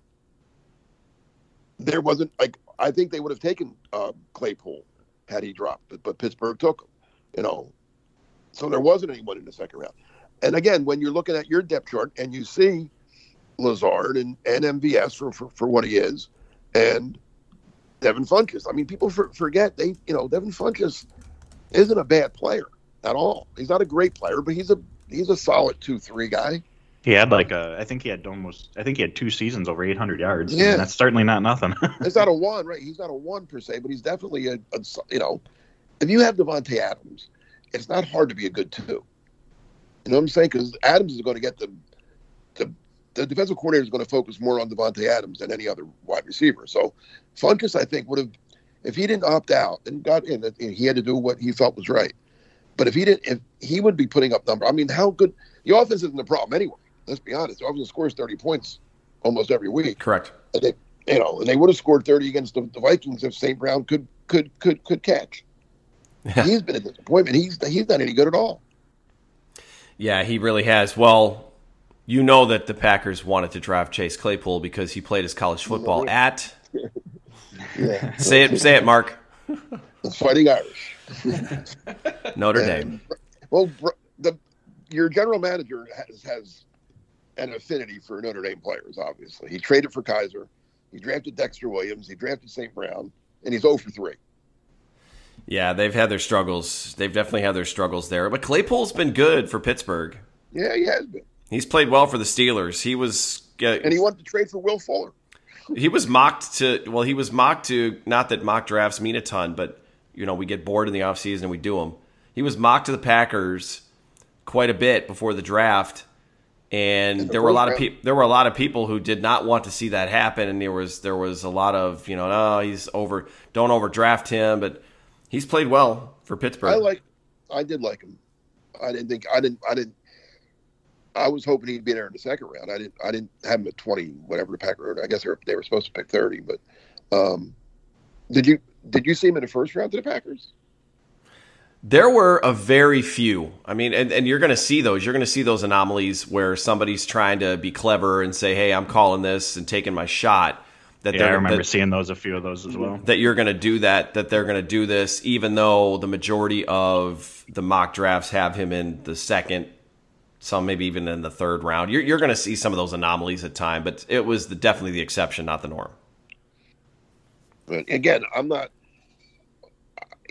there wasn't like I think they would have taken uh, Claypool had he dropped, but, but Pittsburgh took him. You know, so there wasn't anyone in the second round. And again, when you're looking at your depth chart and you see Lazard and, and MVS for, for, for what he is, and Devin Funchess. I mean, people for, forget they, you know, Devin Funchess isn't a bad player at all. He's not a great player, but he's a he's a solid two three guy. He had like a, I think he had almost, I think he had two seasons over 800 yards. Yeah. And that's certainly not nothing. It's not a one, right? He's not a one per se, but he's definitely a, a you know, if you have Davante Adams, it's not hard to be a good two. You know what I'm saying? Because Adams is going to get the, the the defensive coordinator is going to focus more on Davante Adams than any other wide receiver. So Funkus, I think, would have if he didn't opt out and got in, he had to do what he felt was right. But if he didn't, if he would be putting up number, I mean, how good the offense isn't the problem anyway. Let's be honest. The offense scores 30 points almost every week. Correct. And they, you know, and they would have scored 30 against the, the Vikings if St. Brown could could could could catch. He's been a disappointment. He's he's not any good at all. Yeah, he really has. Well, you know that the Packers wanted to draft Chase Claypool because he played his college football at. Yeah. Say it, say it, Mark. The Fighting Irish. Notre Dame. Well, the your general manager has has an affinity for Notre Dame players. Obviously, he traded for Kizer, he drafted Dexter Williams, he drafted St. Brown, and he's 0 for three. Yeah, they've had their struggles. They've definitely had their struggles there. But Claypool's been good for Pittsburgh. Yeah, he has been, He's played well for the Steelers. He was uh, and he wanted to trade for Will Fuller. He was mocked to well he was mocked to not that mock drafts mean a ton but you know we get bored in the offseason and we do them he was mocked to the packers quite a bit before the draft and the there were a lot of people there were a lot of people who did not want to see that happen and there was there was a lot of you know no he's over don't overdraft him but he's played well for pittsburgh I like, I did like him. I didn't think I didn't I didn't. I was hoping he'd be there in the second round. I didn't I didn't have him at twenty whatever the Packer. I guess they were, they were supposed to pick thirty, but um, did you did you see him in the first round to the Packers? There were a very few. I mean, and, and you're going to see those. You're going to see those anomalies where somebody's trying to be clever and say, "Hey, I'm calling this and taking my shot." That yeah, I they're remember that, seeing those, a few of those as well. that you're going to do that. That they're going to do this, even though the majority of the mock drafts have him in the second, some maybe even in the third round. You're you're going to see some of those anomalies at time, but it was the, definitely the exception, not the norm. But again, I'm not.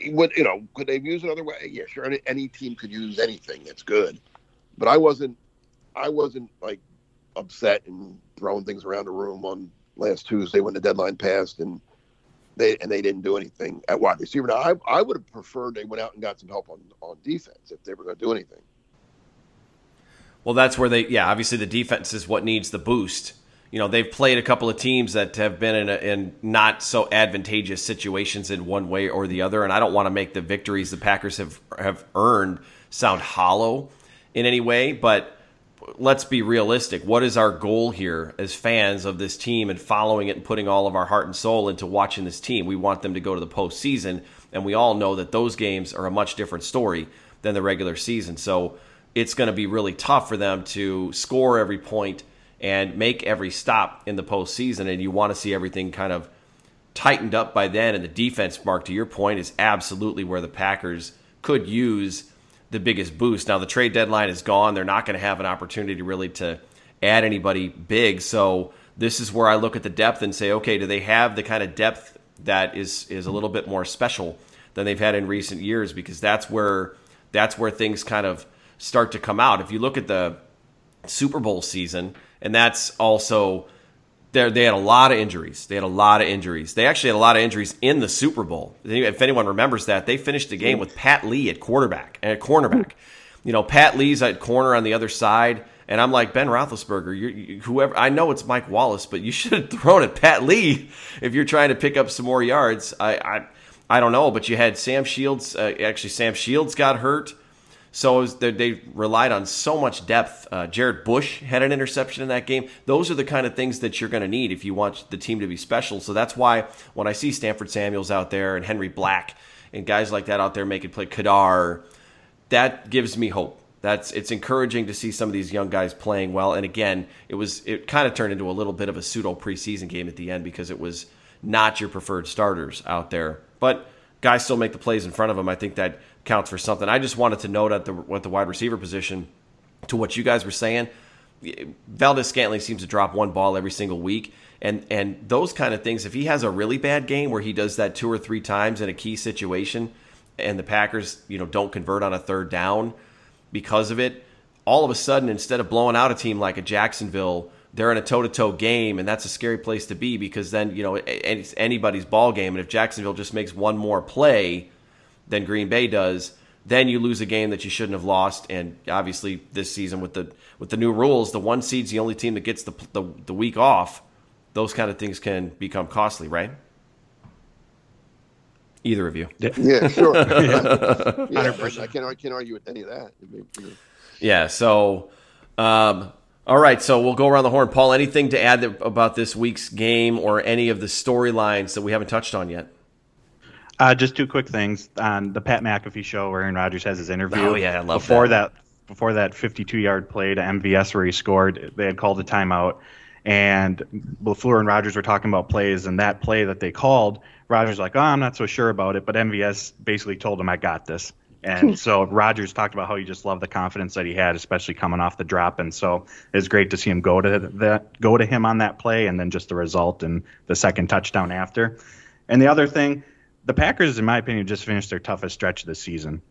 Would you know? Could they use another way? Yeah, sure. Any, any team could use anything. It's good, but I wasn't. I wasn't like upset and throwing things around the room on last Tuesday when the deadline passed and they and they didn't do anything at wide receiver. Now, I I would have preferred they went out and got some help on on defense if they were going to do anything. Well, that's where they, yeah, obviously the defense is what needs the boost. You know, they've played a couple of teams that have been in, a, in not so advantageous situations in one way or the other, and I don't want to make the victories the Packers have have earned sound hollow in any way, but let's be realistic. What is our goal here as fans of this team and following it and putting all of our heart and soul into watching this team? We want them to go to the postseason, And we all know that those games are a much different story than the regular season. So it's going to be really tough for them to score every point and make every stop in the postseason. And you want to see everything kind of tightened up by then. And the defense, Mark, to your point, is absolutely where the Packers could use the biggest boost. Now the trade deadline is gone; they're not going to have an opportunity really to add anybody big. So this is where I look at the depth and say, okay, do they have the kind of depth that is is a little bit more special than they've had in recent years? Because that's where that's where things kind of start to come out. If you look at the Super Bowl season, and that's also there they had a lot of injuries. They had a lot of injuries. They actually had a lot of injuries in the Super Bowl. If anyone remembers that, they finished the game with Pat Lee at quarterback and at cornerback. You know, Pat Lee's at corner on the other side, and I'm like Ben Roethlisberger. You, whoever I know it's Mike Wallace, but you should have thrown at Pat Lee if you're trying to pick up some more yards. I I, I don't know, but you had Sam Shields. Uh, actually, Sam Shields got hurt. So was, they, they, relied on so much depth. Uh, Jarrett Bush had an interception in that game. Those are the kind of things that you're going to need if you want the team to be special. So that's why when I see Stanford Samuels out there and Henry Black and guys like that out there making play, Ka'dar, that gives me hope. That's it's encouraging to see some of these young guys playing well. And again, it was it kind of turned into a little bit of a pseudo preseason game at the end because it was not your preferred starters out there, but guys still make the plays in front of them. I think that counts for something. I just wanted to note at the what the wide receiver position to what you guys were saying. Valdes-Scantling seems to drop one ball every single week, and and those kind of things. If he has a really bad game where he does that two or three times in a key situation, and the Packers you know don't convert on a third down because of it, all of a sudden instead of blowing out a team like a Jacksonville they're in a toe-to-toe game and that's a scary place to be because then you know it's anybody's ball game and if jacksonville just makes one more play than Green Bay does, then you lose a game that you shouldn't have lost. And obviously, this season with the with the new rules, the one seed's the only team that gets the the, the week off. Those kind of things can become costly, right? Either of you? Yeah, sure. yeah, I can't I can't argue with any of that. Yeah. So. Um, all right, so we'll go around the horn. Paul, anything to add about this week's game or any of the storylines that we haven't touched on yet? Uh, just two quick things on the Pat McAfee show where Aaron Rodgers has his interview. Oh yeah, I love before that. that. Before that 52-yard play to MVS where he scored, they had called a timeout, and LaFleur and Rodgers were talking about plays, and that play that they called, Rodgers like, oh, I'm not so sure about it, but MVS basically told him, I got this. And so Rodgers talked about how he just loved the confidence that he had, especially coming off the drop. And so it's great to see him go to that, go to him on that play, and then just the result and the second touchdown after. And the other thing, the Packers, in my opinion, just finished their toughest stretch of the season.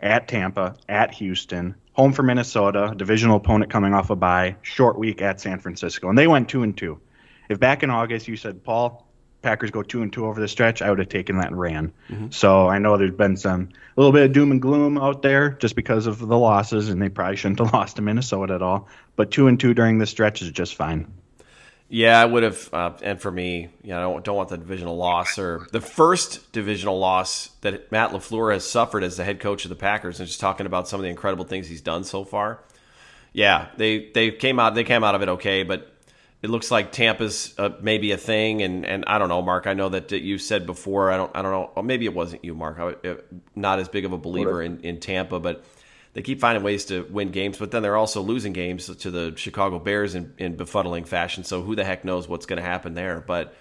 At Tampa, at Houston, home for Minnesota, divisional opponent coming off a bye, short week at San Francisco, and they went two and two. If back in August you said, Paul, Packers go two and two over the stretch, I would have taken that and ran. Mm-hmm. So I know there's been some a little bit of doom and gloom out there just because of the losses, and they probably shouldn't have lost to Minnesota at all. But two and two during the stretch is just fine. Yeah, I would have. Uh, and for me, you know, I don't, don't want the divisional loss or the first divisional loss that Matt LaFleur has suffered as the head coach of the Packers, and just talking about some of the incredible things he's done so far. Yeah, they they came out they came out of it okay, but it looks like Tampa's uh, maybe a thing, and, and I don't know, Mark. I know that, you said before. I don't I don't know. Or maybe it wasn't you, Mark. I, uh, not as big of a believer in, in Tampa, but they keep finding ways to win games, but then they're also losing games to the Chicago Bears in, in befuddling fashion. So who the heck knows what's going to happen there? But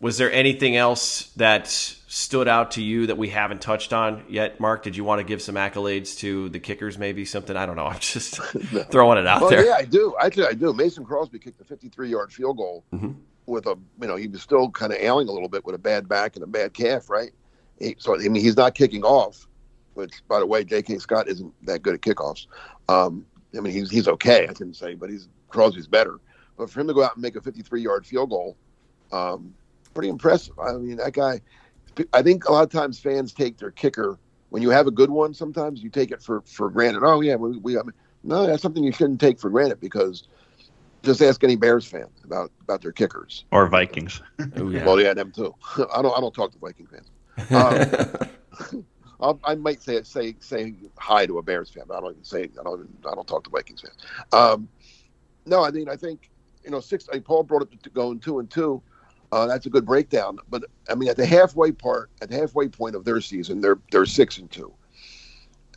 was there anything else that stood out to you that we haven't touched on yet, Mark? Did you want to give some accolades to the kickers? Maybe something I don't know. I'm just throwing it out well, there. Yeah, I do. Actually, I do. Mason Crosby kicked a 53 yard field goal mm-hmm. with a you know he was still kind of ailing a little bit with a bad back and a bad calf, right? He, so I mean he's not kicking off which, by the way, J.K. Scott isn't that good at kickoffs. Um, I mean, he's he's okay, I can say, but he's Crosby's better. But for him to go out and make a 53-yard field goal, um, pretty impressive. I mean, that guy. I think a lot of times fans take their kicker when you have a good one. Sometimes you take it for for granted. Oh yeah, we, we I mean, no, that's something you shouldn't take for granted because just ask any Bears fan about about their kickers or Vikings. oh, yeah. Well, yeah, them too. I don't I don't talk to Viking fans. Um, I'll, i might say say say hi to a Bears fan, but I don't even say I don't I don't talk to Vikings fans. Um, no, I mean I think you know six. I Paul brought up to going two and two. Uh, that's a good breakdown. But I mean, at the halfway part, at the halfway point of their season, they're they're six and two,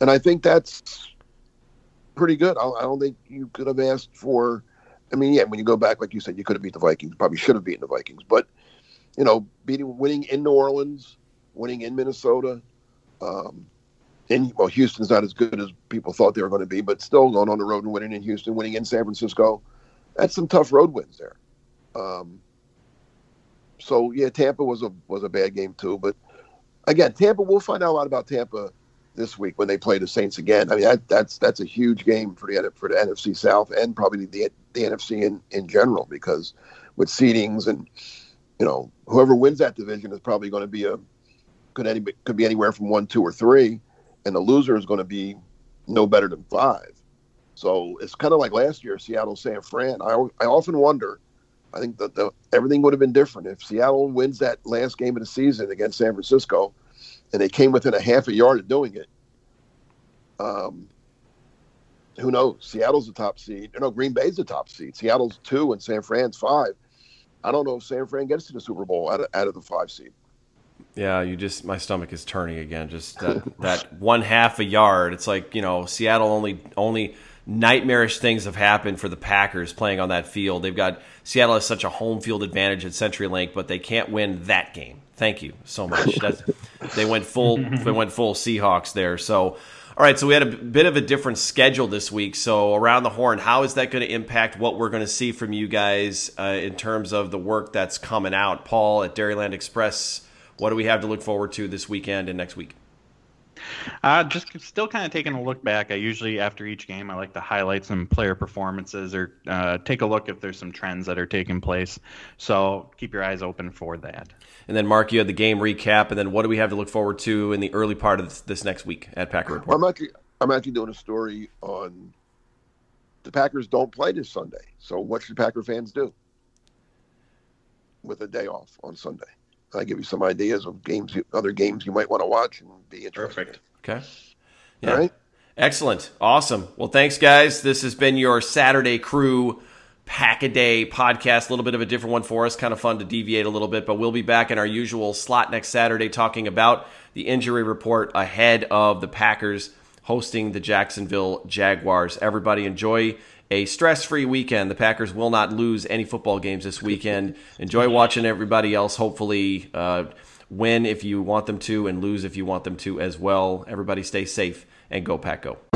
and I think that's pretty good. I, I don't think you could have asked for. I mean, yeah, when you go back, like you said, you could have beat the Vikings. Probably should have beaten the Vikings, but you know, beating, winning in New Orleans, winning in Minnesota. Um, and well, Houston's not as good as people thought they were going to be, but still going on the road and winning in Houston, winning in San Francisco. That's some tough road wins there. Um, so yeah, Tampa was a was a bad game too. But again, Tampa. We'll find out a lot about Tampa this week when they play the Saints again. I mean, that, that's that's a huge game for the for the NFC South and probably the the NFC in in general because with seedings and you know whoever wins that division is probably going to be a could any could be anywhere from one, two, or three, and the loser is going to be no better than five. So it's kind of like last year, Seattle San Fran. I I often wonder. I think that the, everything would have been different if Seattle wins that last game of the season against San Francisco and they came within a half a yard of doing it. Um, who knows? Seattle's the top seed. No, Green Bay's the top seed. Seattle's two and San Fran's five. I don't know if San Fran gets to the Super Bowl out of, out of the five seed. Yeah, you just my stomach is turning again. Just that, that one half a yard. It's like you know Seattle only only nightmarish things have happened for the Packers playing on that field. They've got Seattle has such a home field advantage at CenturyLink, but they can't win that game. Thank you so much. That's, they went full. they went full Seahawks there. So, all right. So we had a bit of a different schedule this week. So around the horn, how is that going to impact what we're going to see from you guys uh, in terms of the work that's coming out? Paul at Dairyland Express. What do we have to look forward to this weekend and next week? Uh, just still kind of taking a look back. I usually, after each game, I like to highlight some player performances or uh, take a look if there's some trends that are taking place. So keep your eyes open for that. And then, Mark, you had the game recap. And then, what do we have to look forward to in the early part of this, this next week at Packer Report? I'm actually, I'm actually doing a story on the Packers don't play this Sunday. So, what should Packer fans do with a day off on Sunday? I give you some ideas of games, other games you might want to watch and be interested. Perfect. Okay. Yeah. All right. Excellent. Awesome. Well, thanks, guys. This has been your Saturday Crew Pack a Day podcast. A little bit of a different one for us. Kind of fun to deviate a little bit, but we'll be back in our usual slot next Saturday talking about the injury report ahead of the Packers hosting the Jacksonville Jaguars. Everybody enjoy a stress free weekend. The Packers will not lose any football games this weekend. Enjoy watching everybody else, hopefully, uh, win if you want them to and lose if you want them to as well. Everybody stay safe and go, Pack, go.